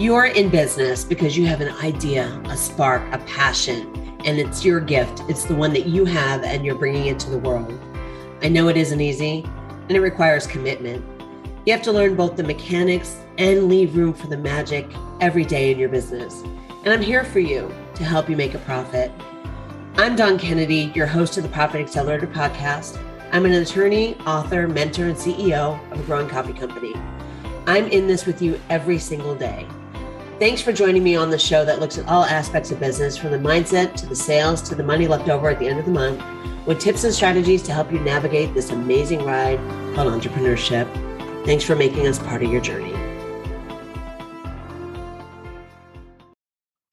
You're in business because you have an idea, a spark, a passion, and it's your gift. It's the one that you have and you're bringing it to the world. I know it isn't easy and it requires commitment. You have to learn both the mechanics and leave room for the magic every day in your business. And I'm here for you to help you make a profit. I'm Dawn Kennedy, your host of the Profit Accelerator podcast. I'm an attorney, author, mentor, and CEO of a growing coffee company. I'm in this with you every single day. Thanks for joining me on the show that looks at all aspects of business from the mindset to the sales to the money left over at the end of the month with tips and strategies to help you navigate this amazing ride called entrepreneurship. Thanks for making us part of your journey.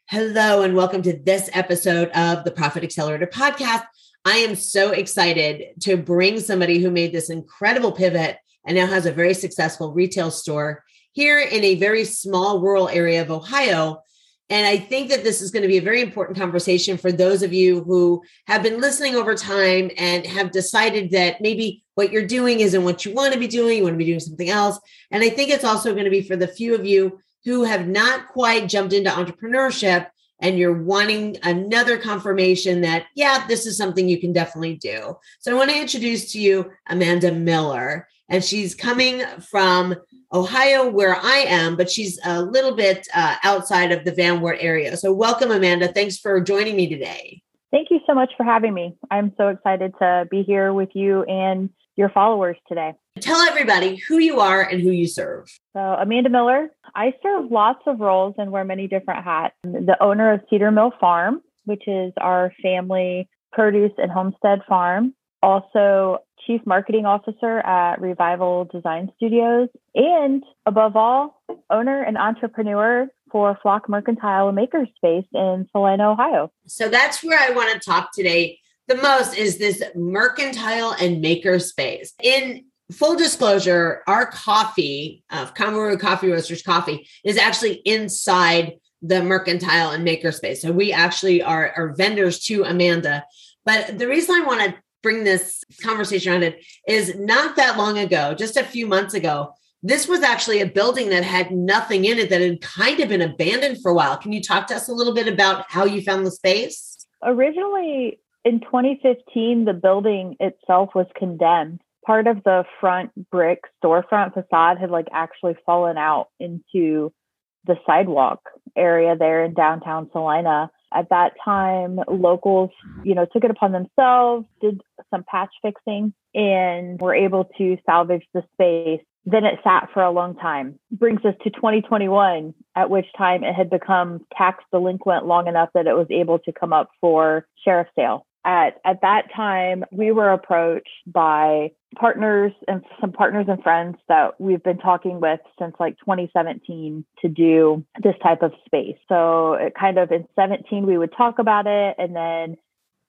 Hello, and welcome to this episode of the Profit Accelerator podcast. I am so excited to bring somebody who made this incredible pivot and now has a very successful retail store here in a very small rural area of Ohio. And I think that this is going to be a very important conversation for those of you who have been listening over time and have decided that maybe what you're doing isn't what you want to be doing. You want to be doing something else. And I think it's also going to be for the few of you who have not quite jumped into entrepreneurship and you're wanting another confirmation that, yeah, this is something you can definitely do. So I want to introduce to you Amanda Miller. And she's coming from Ohio, where I am, but she's a little bit uh, outside of the Van Wert area. So, welcome, Amanda. Thanks for joining me today. Thank you so much for having me. I'm so excited to be here with you and your followers today. Tell everybody who you are and who you serve. So, Amanda Miller, I serve lots of roles and wear many different hats. I'm the owner of Cedar Mill Farm, which is our family produce and homestead farm. Also, Chief Marketing Officer at Revival Design Studios, and above all, owner and entrepreneur for Flock Mercantile Makerspace in Celina, Ohio. So that's where I want to talk today the most is this mercantile and makerspace. In full disclosure, our coffee, of uh, Kamaru Coffee Roasters coffee, is actually inside the mercantile and makerspace. So we actually are, are vendors to Amanda. But the reason I want to bring this conversation around it is not that long ago, just a few months ago, this was actually a building that had nothing in it that had kind of been abandoned for a while. Can you talk to us a little bit about how you found the space? Originally in 2015, the building itself was condemned. Part of the front brick storefront facade had like actually fallen out into the sidewalk area there in downtown Celina. At that time, locals, you know, took it upon themselves, did some patch fixing, and were able to salvage the space. Then it sat for a long time. Brings us to 2021, at which time it had become tax delinquent long enough that it was able to come up for sheriff sale at at that time we were approached by partners and some partners and friends that we've been talking with since like 2017 to do this type of space. So it kind of in 17 we would talk about it and then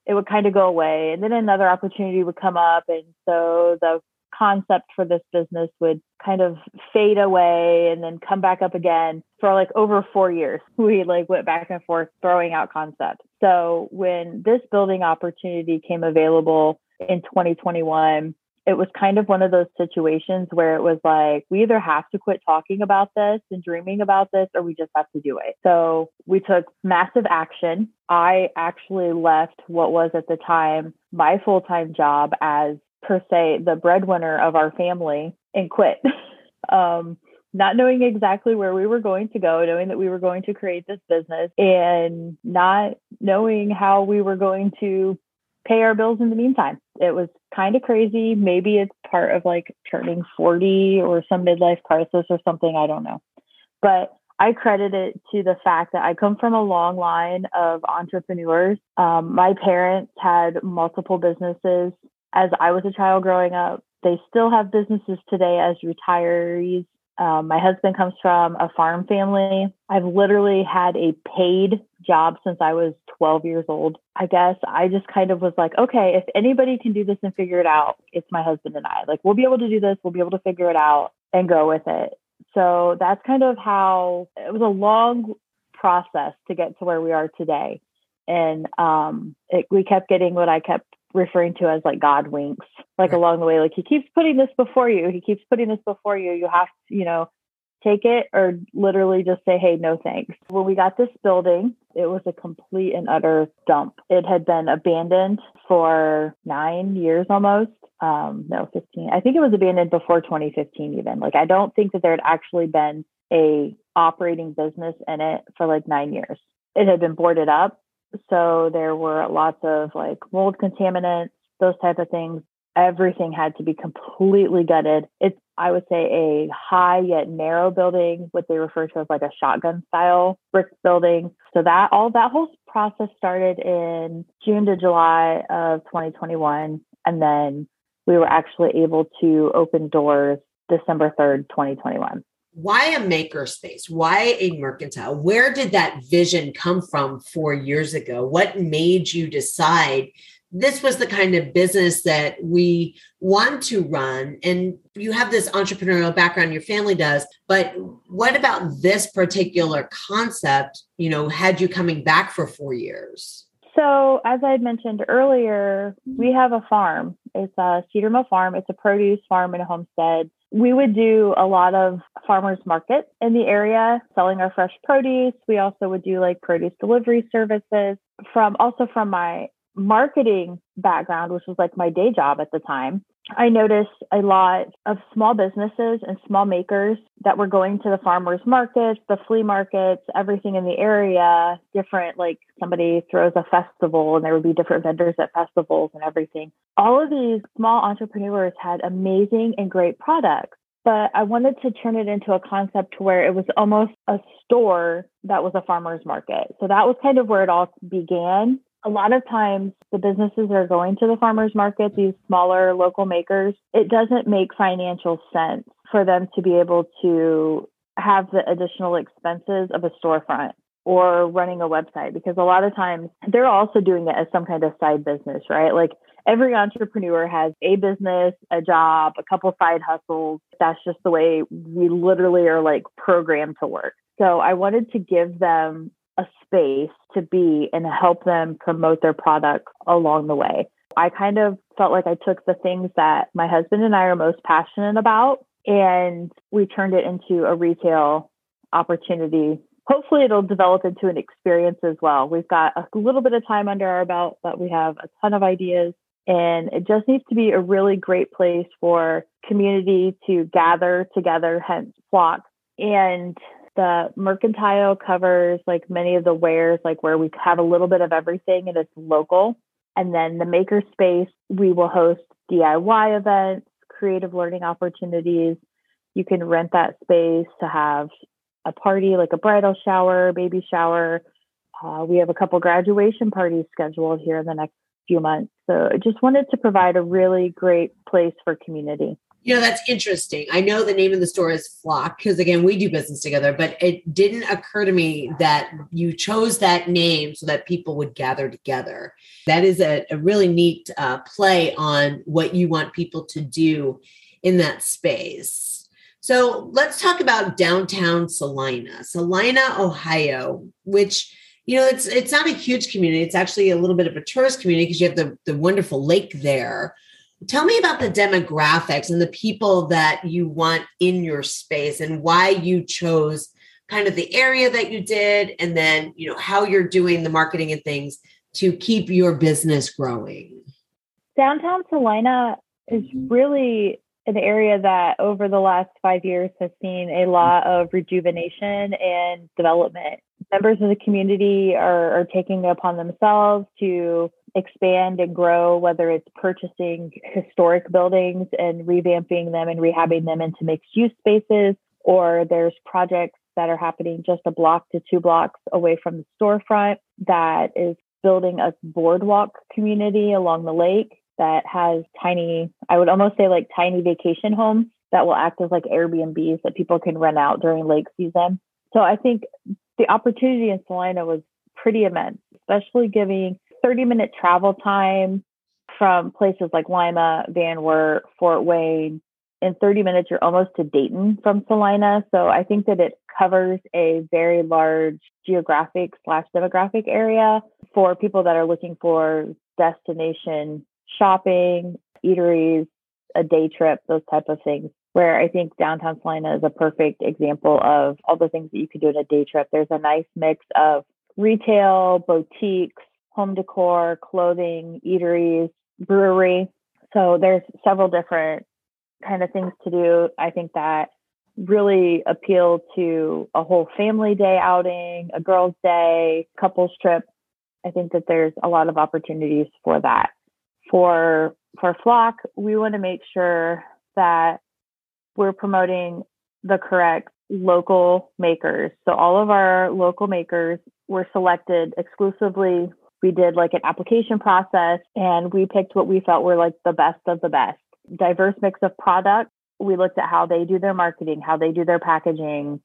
it would kind of go away and then another opportunity would come up and so the concept for this business would kind of fade away and then come back up again for like over four years. We like went back and forth throwing out concepts. So when this building opportunity came available in 2021, it was kind of one of those situations where it was like, we either have to quit talking about this and dreaming about this, or we just have to do it. So we took massive action. I actually left what was at the time my full time job as per se the breadwinner of our family and quit. um, not knowing exactly where we were going to go, knowing that we were going to create this business and not knowing how we were going to pay our bills in the meantime. It was kind of crazy. Maybe it's part of like turning 40 or some midlife crisis or something. I don't know. But I credit it to the fact that I come from a long line of entrepreneurs. Um, my parents had multiple businesses as I was a child growing up. They still have businesses today as retirees. Um, my husband comes from a farm family. I've literally had a paid job since I was 12 years old. I guess I just kind of was like, okay, if anybody can do this and figure it out, it's my husband and I. Like, we'll be able to do this, we'll be able to figure it out and go with it. So that's kind of how it was a long process to get to where we are today. And um, it, we kept getting what I kept referring to as like God winks, like right. along the way, like he keeps putting this before you. He keeps putting this before you. You have to, you know, take it or literally just say, hey, no thanks. When we got this building, it was a complete and utter dump. It had been abandoned for nine years almost. Um, no, 15. I think it was abandoned before 2015, even. Like, I don't think that there had actually been a operating business in it for like nine years. It had been boarded up. So there were lots of like mold contaminants, those type of things everything had to be completely gutted. It's, I would say, a high yet narrow building, what they refer to as like a shotgun style brick building. So that all that whole process started in June to July of 2021. And then we were actually able to open doors December 3rd, 2021 why a makerspace? Why a mercantile? Where did that vision come from four years ago? What made you decide this was the kind of business that we want to run and you have this entrepreneurial background your family does but what about this particular concept you know had you coming back for 4 years so as i had mentioned earlier we have a farm it's a cedar mill farm it's a produce farm and a homestead we would do a lot of farmers market in the area selling our fresh produce. We also would do like produce delivery services from also from my marketing background, which was like my day job at the time, I noticed a lot of small businesses and small makers that were going to the farmers markets, the flea markets, everything in the area, different, like somebody throws a festival and there would be different vendors at festivals and everything. All of these small entrepreneurs had amazing and great products. But I wanted to turn it into a concept where it was almost a store that was a farmer's market. So that was kind of where it all began a lot of times the businesses are going to the farmers market, these smaller local makers, it doesn't make financial sense for them to be able to have the additional expenses of a storefront or running a website because a lot of times they're also doing it as some kind of side business, right? Like every entrepreneur has a business, a job, a couple side hustles. That's just the way we literally are like programmed to work. So I wanted to give them a space to be and help them promote their product along the way. I kind of felt like I took the things that my husband and I are most passionate about and we turned it into a retail opportunity. Hopefully, it'll develop into an experience as well. We've got a little bit of time under our belt, but we have a ton of ideas. And it just needs to be a really great place for community to gather together, hence flock, and the mercantile covers like many of the wares, like where we have a little bit of everything and it's local. And then the maker space, we will host DIY events, creative learning opportunities. You can rent that space to have a party like a bridal shower, baby shower. Uh, we have a couple graduation parties scheduled here in the next few months. So I just wanted to provide a really great place for community. You know, that's interesting. I know the name of the store is Flock because, again, we do business together, but it didn't occur to me that you chose that name so that people would gather together. That is a, a really neat uh, play on what you want people to do in that space. So let's talk about downtown Celina, Celina, Ohio, which you know it's it's not a huge community. It's actually a little bit of a tourist community because you have the the wonderful lake there. Tell me about the demographics and the people that you want in your space and why you chose kind of the area that you did and then, you know, how you're doing the marketing and things to keep your business growing. Downtown Celina is really an area that over the last five years has seen a lot of rejuvenation and development. Members of the community are, are taking it upon themselves to expand and grow, whether it's purchasing historic buildings and revamping them and rehabbing them into mixed use spaces, or there's projects that are happening just a block to two blocks away from the storefront that is building a boardwalk community along the lake that has tiny, I would almost say like tiny vacation homes that will act as like Airbnbs that people can rent out during lake season. So I think the opportunity in Celina was pretty immense, especially giving 30 minute travel time from places like Lima, Van Wert, Fort Wayne. In 30 minutes, you're almost to Dayton from Celina. So I think that it covers a very large geographic slash demographic area for people that are looking for destination shopping, eateries, a day trip, those type of things where I think downtown Celina is a perfect example of all the things that you could do in a day trip. There's a nice mix of retail, boutiques, home decor, clothing, eateries, brewery. So there's several different kind of things to do. I think that really appeal to a whole family day outing, a girls' day, couples trip. I think that there's a lot of opportunities for that. For for Flock, we want to make sure that we're promoting the correct local makers. So all of our local makers were selected exclusively. We did like an application process and we picked what we felt were like the best of the best. Diverse mix of products. We looked at how they do their marketing, how they do their packaging,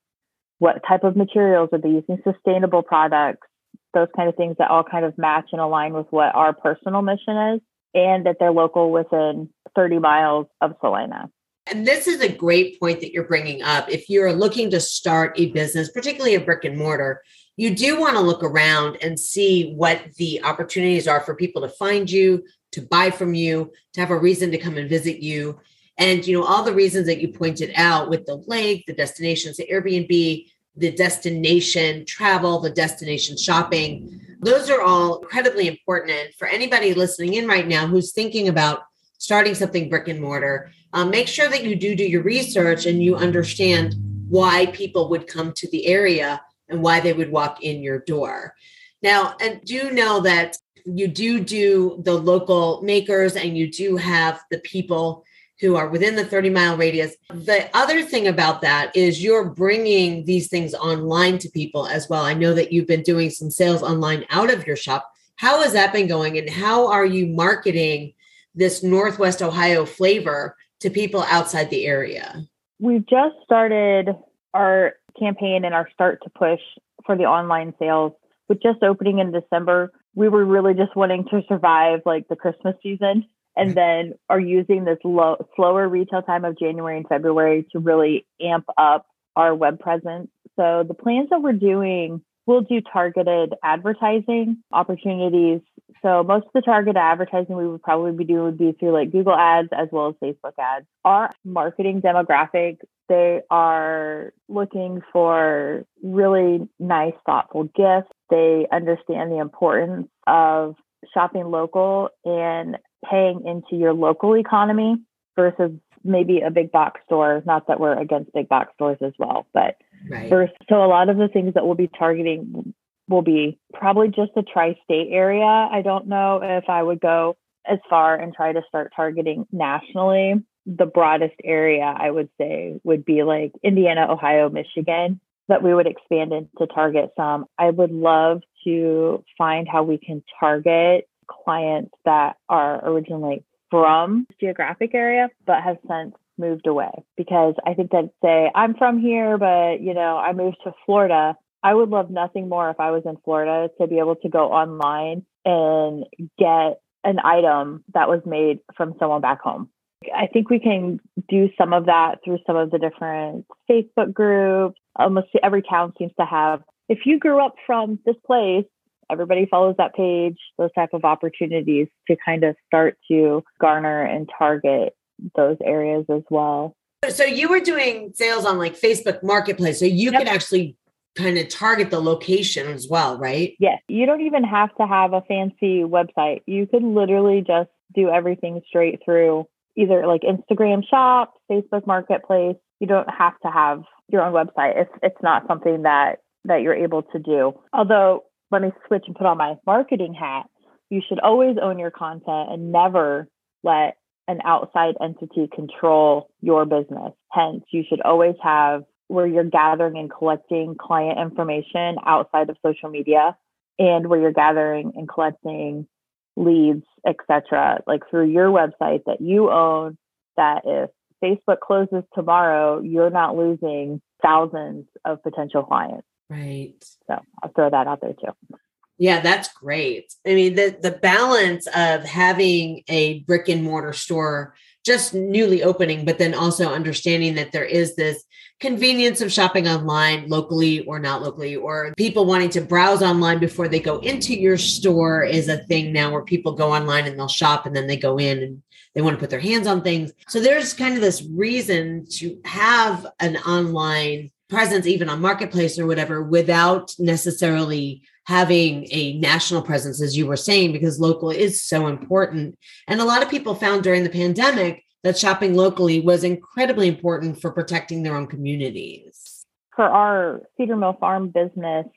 what type of materials are they using, sustainable products, those kind of things that all kind of match and align with what our personal mission is, and that they're local within 30 miles of Celina. And this is a great point that you're bringing up. If you're looking to start a business, particularly a brick and mortar, you do want to look around and see what the opportunities are for people to find you, to buy from you, to have a reason to come and visit you. And you know all the reasons that you pointed out with the lake, the destinations, the Airbnb, the destination travel, the destination shopping. Those are all incredibly important. And for anybody listening in right now who's thinking about starting something brick and mortar, um, make sure that you do do your research and you understand why people would come to the area and why they would walk in your door. Now, and do know that you do do the local makers and you do have the people who are within the 30 mile radius. The other thing about that is you're bringing these things online to people as well. I know that you've been doing some sales online out of your shop. How has that been going and how are you marketing this Northwest Ohio flavor to people outside the area? We've just started our campaign and our start to push for the online sales with just opening in December. We were really just wanting to survive like the Christmas season and mm-hmm. then are using this low, slower retail time of January and February to really amp up our web presence. So the plans that we're doing we'll do targeted advertising opportunities. So most of the target advertising we would probably be doing would be through like Google ads as well as Facebook ads. Our marketing demographic, they are looking for really nice, thoughtful gifts. They understand the importance of shopping local and paying into your local economy versus maybe a big box store. Not that we're against big box stores as well, but Right. First, so a lot of the things that we'll be targeting will be probably just the tri-state area. I don't know if I would go as far and try to start targeting nationally. The broadest area I would say would be like Indiana, Ohio, Michigan that we would expand into target some. I would love to find how we can target clients that are originally from geographic area but have since moved away because I think that say I'm from here, but you know, I moved to Florida. I would love nothing more if I was in Florida to be able to go online and get an item that was made from someone back home. I think we can do some of that through some of the different Facebook groups. Almost every town seems to have. If you grew up from this place, everybody follows that page. Those type of opportunities to kind of start to garner and target those areas as well. So you were doing sales on like Facebook Marketplace, so you yep. could actually kind of target the location as well, right? Yes. You don't even have to have a fancy website. You could literally just do everything straight through either like Instagram shop, Facebook Marketplace. You don't have to have your own website if it's not something that that you're able to do. Although let me switch and put on my marketing hat. You should always own your content and never let an outside entity control your business. Hence, you should always have where you're gathering and collecting client information outside of social media and where you're gathering and collecting leads, etc., like through your website that you own that if Facebook closes tomorrow, you're not losing thousands of potential clients. Right. So I'll throw that out there too. Yeah, that's great. I mean, the the balance of having a brick and mortar store just newly opening, but then also understanding that there is this convenience of shopping online locally or not locally, or people wanting to browse online before they go into your store is a thing now where people go online and they'll shop and then they go in and they want to put their hands on things. So there's kind of this reason to have an online presence, even on marketplace or whatever, without necessarily having a national presence, as you were saying, because local is so important. And a lot of people found during the pandemic that shopping locally was incredibly important for protecting their own communities. For our Cedar Mill Farm business,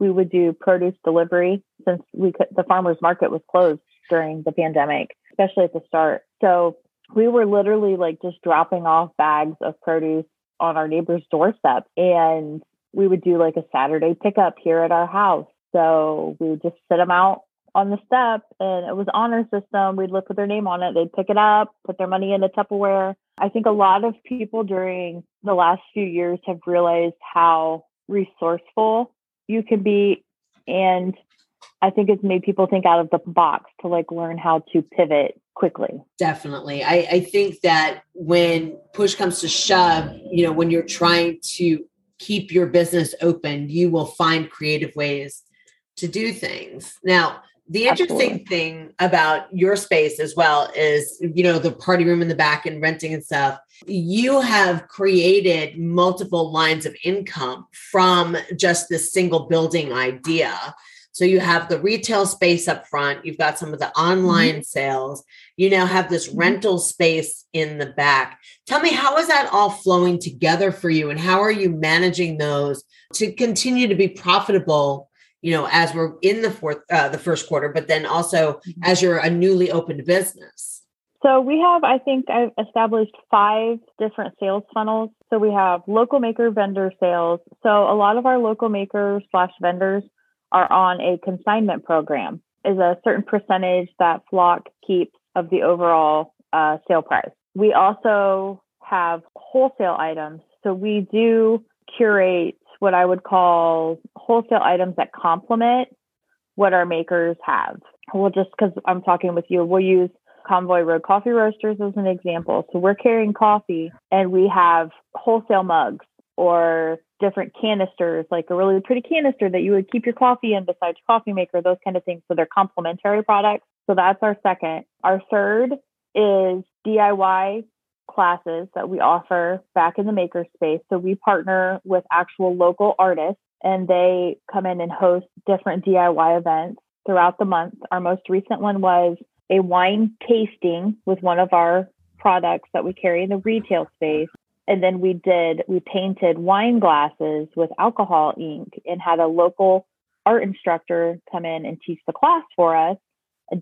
we would do produce delivery since we could, the farmers market was closed during the pandemic, especially at the start. So we were literally like just dropping off bags of produce on our neighbor's doorstep and we would do like a Saturday pickup here at our house so we would just sit them out on the step and it was honor system. We'd look with their name on it. They'd pick it up, put their money in a Tupperware. I think a lot of people during the last few years have realized how resourceful you can be. And I think it's made people think out of the box to like learn how to pivot quickly. Definitely. I, I think that when push comes to shove, you know, when you're trying to keep your business open, you will find creative ways to do things. Now, the interesting Absolutely. thing about your space as well is, you know, the party room in the back and renting and stuff. You have created multiple lines of income from just this single building idea. So you have the retail space up front, you've got some of the online mm-hmm. sales, you now have this mm-hmm. rental space in the back. Tell me, how is that all flowing together for you? And how are you managing those to continue to be profitable you know, as we're in the fourth, uh, the first quarter, but then also mm-hmm. as you're a newly opened business? So we have, I think I've established five different sales funnels. So we have local maker vendor sales. So a lot of our local makers slash vendors are on a consignment program is a certain percentage that Flock keeps of the overall uh, sale price. We also have wholesale items. So we do curate what I would call wholesale items that complement what our makers have. Well, just because I'm talking with you, we'll use Convoy Road Coffee Roasters as an example. So we're carrying coffee and we have wholesale mugs or different canisters, like a really pretty canister that you would keep your coffee in besides your coffee maker, those kind of things. So they're complementary products. So that's our second. Our third is DIY classes that we offer back in the makerspace. So we partner with actual local artists and they come in and host different DIY events throughout the month. Our most recent one was a wine tasting with one of our products that we carry in the retail space. And then we did, we painted wine glasses with alcohol ink and had a local art instructor come in and teach the class for us.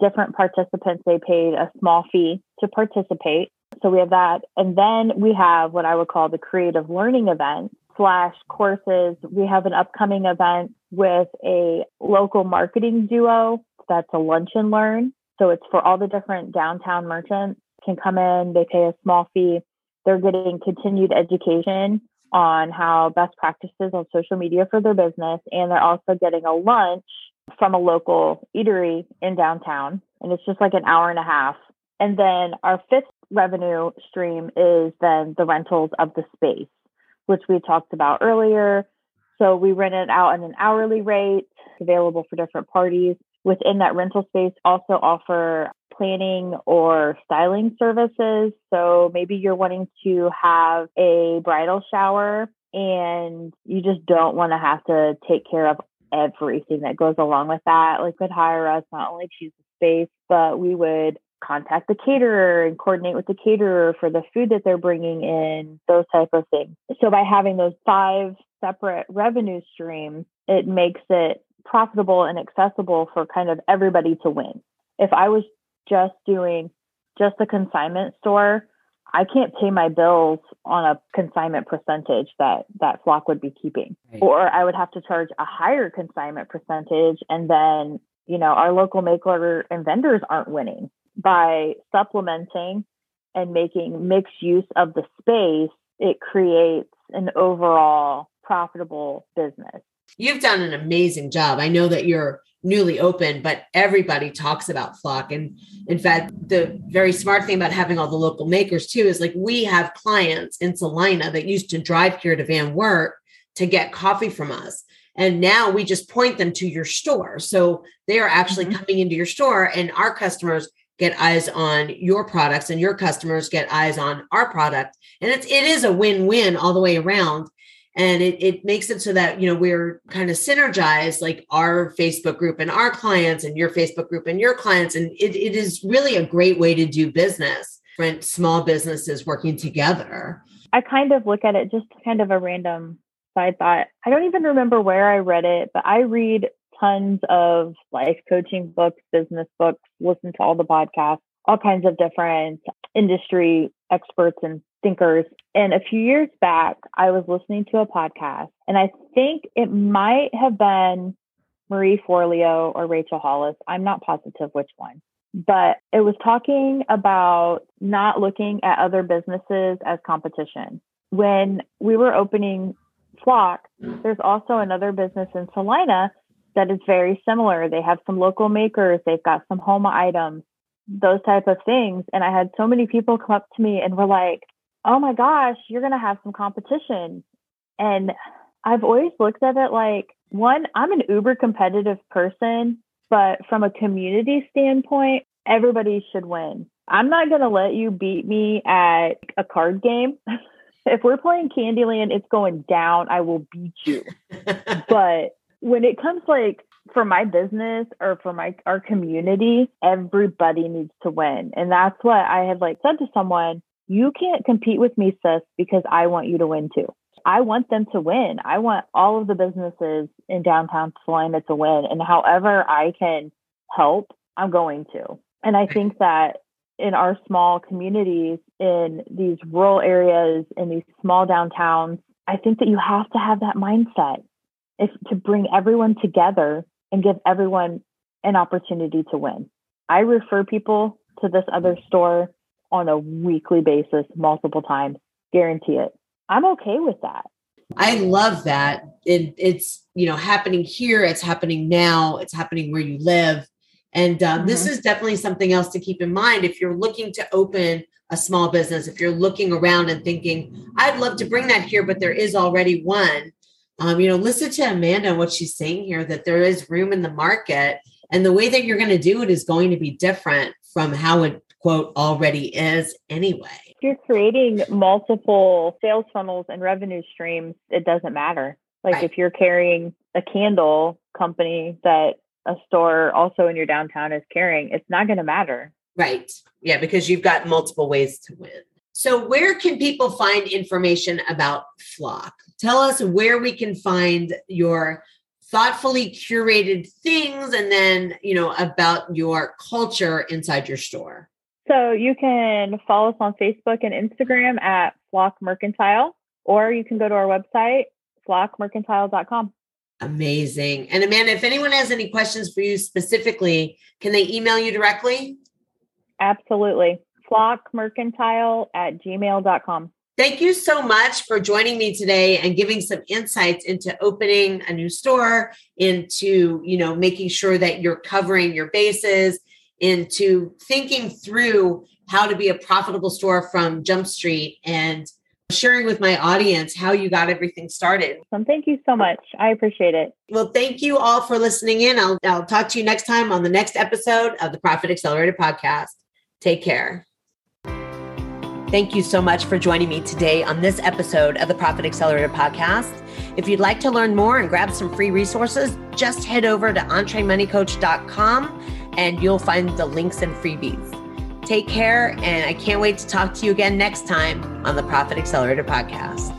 Different participants, they paid a small fee to participate. So we have that. And then we have what I would call the creative learning event slash courses. We have an upcoming event with a local marketing duo that's a lunch and learn. So it's for all the different downtown merchants can come in, they pay a small fee. They're getting continued education on how best practices on social media for their business. And they're also getting a lunch from a local eatery in downtown. And it's just like an hour and a half. And then our fifth revenue stream is then the rentals of the space, which we talked about earlier. So we rent it out at an hourly rate, available for different parties. Within that rental space, also offer planning or styling services. So maybe you're wanting to have a bridal shower and you just don't want to have to take care of everything that goes along with that. Like, could hire us not only to use the space, but we would contact the caterer and coordinate with the caterer for the food that they're bringing in, those type of things. So by having those five separate revenue streams, it makes it profitable and accessible for kind of everybody to win. If I was just doing just a consignment store, I can't pay my bills on a consignment percentage that that flock would be keeping. Right. Or I would have to charge a higher consignment percentage and then, you know, our local maker and vendors aren't winning by supplementing and making mixed use of the space, it creates an overall profitable business. You've done an amazing job. I know that you're newly open, but everybody talks about Flock. And in fact, the very smart thing about having all the local makers too is like we have clients in Celina that used to drive here to Van Wert to get coffee from us. And now we just point them to your store. So they are actually mm-hmm. coming into your store, and our customers get eyes on your products, and your customers get eyes on our product. And it's it is a win-win all the way around and it, it makes it so that you know we're kind of synergized like our facebook group and our clients and your facebook group and your clients. And it, it is really a great way to do business. Different small businesses working together. I kind of look at it just kind of a random side thought. I don't even remember where i read it but i read tons of life coaching books business books listen to all the podcasts all kinds of different industry experts and thinkers. And a few years back, I was listening to a podcast, and I think it might have been Marie Forleo or Rachel Hollis. I'm not positive which one, but it was talking about not looking at other businesses as competition. When we were opening Flock, there's also another business in Celina that is very similar. They have some local makers, they've got some home items, those type of things. And I had so many people come up to me and were like, oh my gosh, you're going to have some competition. And I've always looked at it like, one, I'm an uber competitive person, but from a community standpoint, everybody should win. I'm not going to let you beat me at a card game. if we're playing Candyland, it's going down. I will beat you. but when it comes like for my business or for my our community, everybody needs to win. And that's what I had like said to someone you can't compete with me, sis, because I want you to win too. I want them to win. I want all of the businesses in downtown Celina to win. And however I can help, I'm going to. And I think that in our small communities, in these rural areas, in these small downtowns, I think that you have to have that mindset if to bring everyone together and give everyone an opportunity to win. I refer people to this other store on a weekly basis, multiple times, guarantee it. I'm okay with that. I love that. It, it's, you know, happening here. It's happening now. It's happening where you live. And uh, mm-hmm. this is definitely something else to keep in mind. If you're looking to open a small business, if you're looking around and thinking, I'd love to bring that here, but there is already one, um, you know, listen to Amanda and what she's saying here that there is room in the market. And the way that you're going to do it is going to be different from how it quote already is anyway. If you're creating multiple sales funnels and revenue streams, it doesn't matter. Like right. if you're carrying a candle company that a store also in your downtown is carrying, it's not going to matter. Right. Yeah, because you've got multiple ways to win. So, where can people find information about Flock? Tell us where we can find your thoughtfully curated things and then, you know, about your culture inside your store. So you can follow us on Facebook and Instagram at Flock Mercantile, or you can go to our website, flockmercantile.com. Amazing. And Amanda, if anyone has any questions for you specifically, can they email you directly? Absolutely. Flockmercantile at gmail.com. Thank you so much for joining me today and giving some insights into opening a new store, into, you know, making sure that you're covering your bases into thinking through how to be a profitable store from Jump Street and sharing with my audience how you got everything started. Well, thank you so much. I appreciate it. Well, thank you all for listening in. I'll, I'll talk to you next time on the next episode of the Profit Accelerator podcast. Take care. Thank you so much for joining me today on this episode of the Profit Accelerator podcast. If you'd like to learn more and grab some free resources, just head over to entremoneycoach.com and you'll find the links and freebies. Take care, and I can't wait to talk to you again next time on the Profit Accelerator Podcast.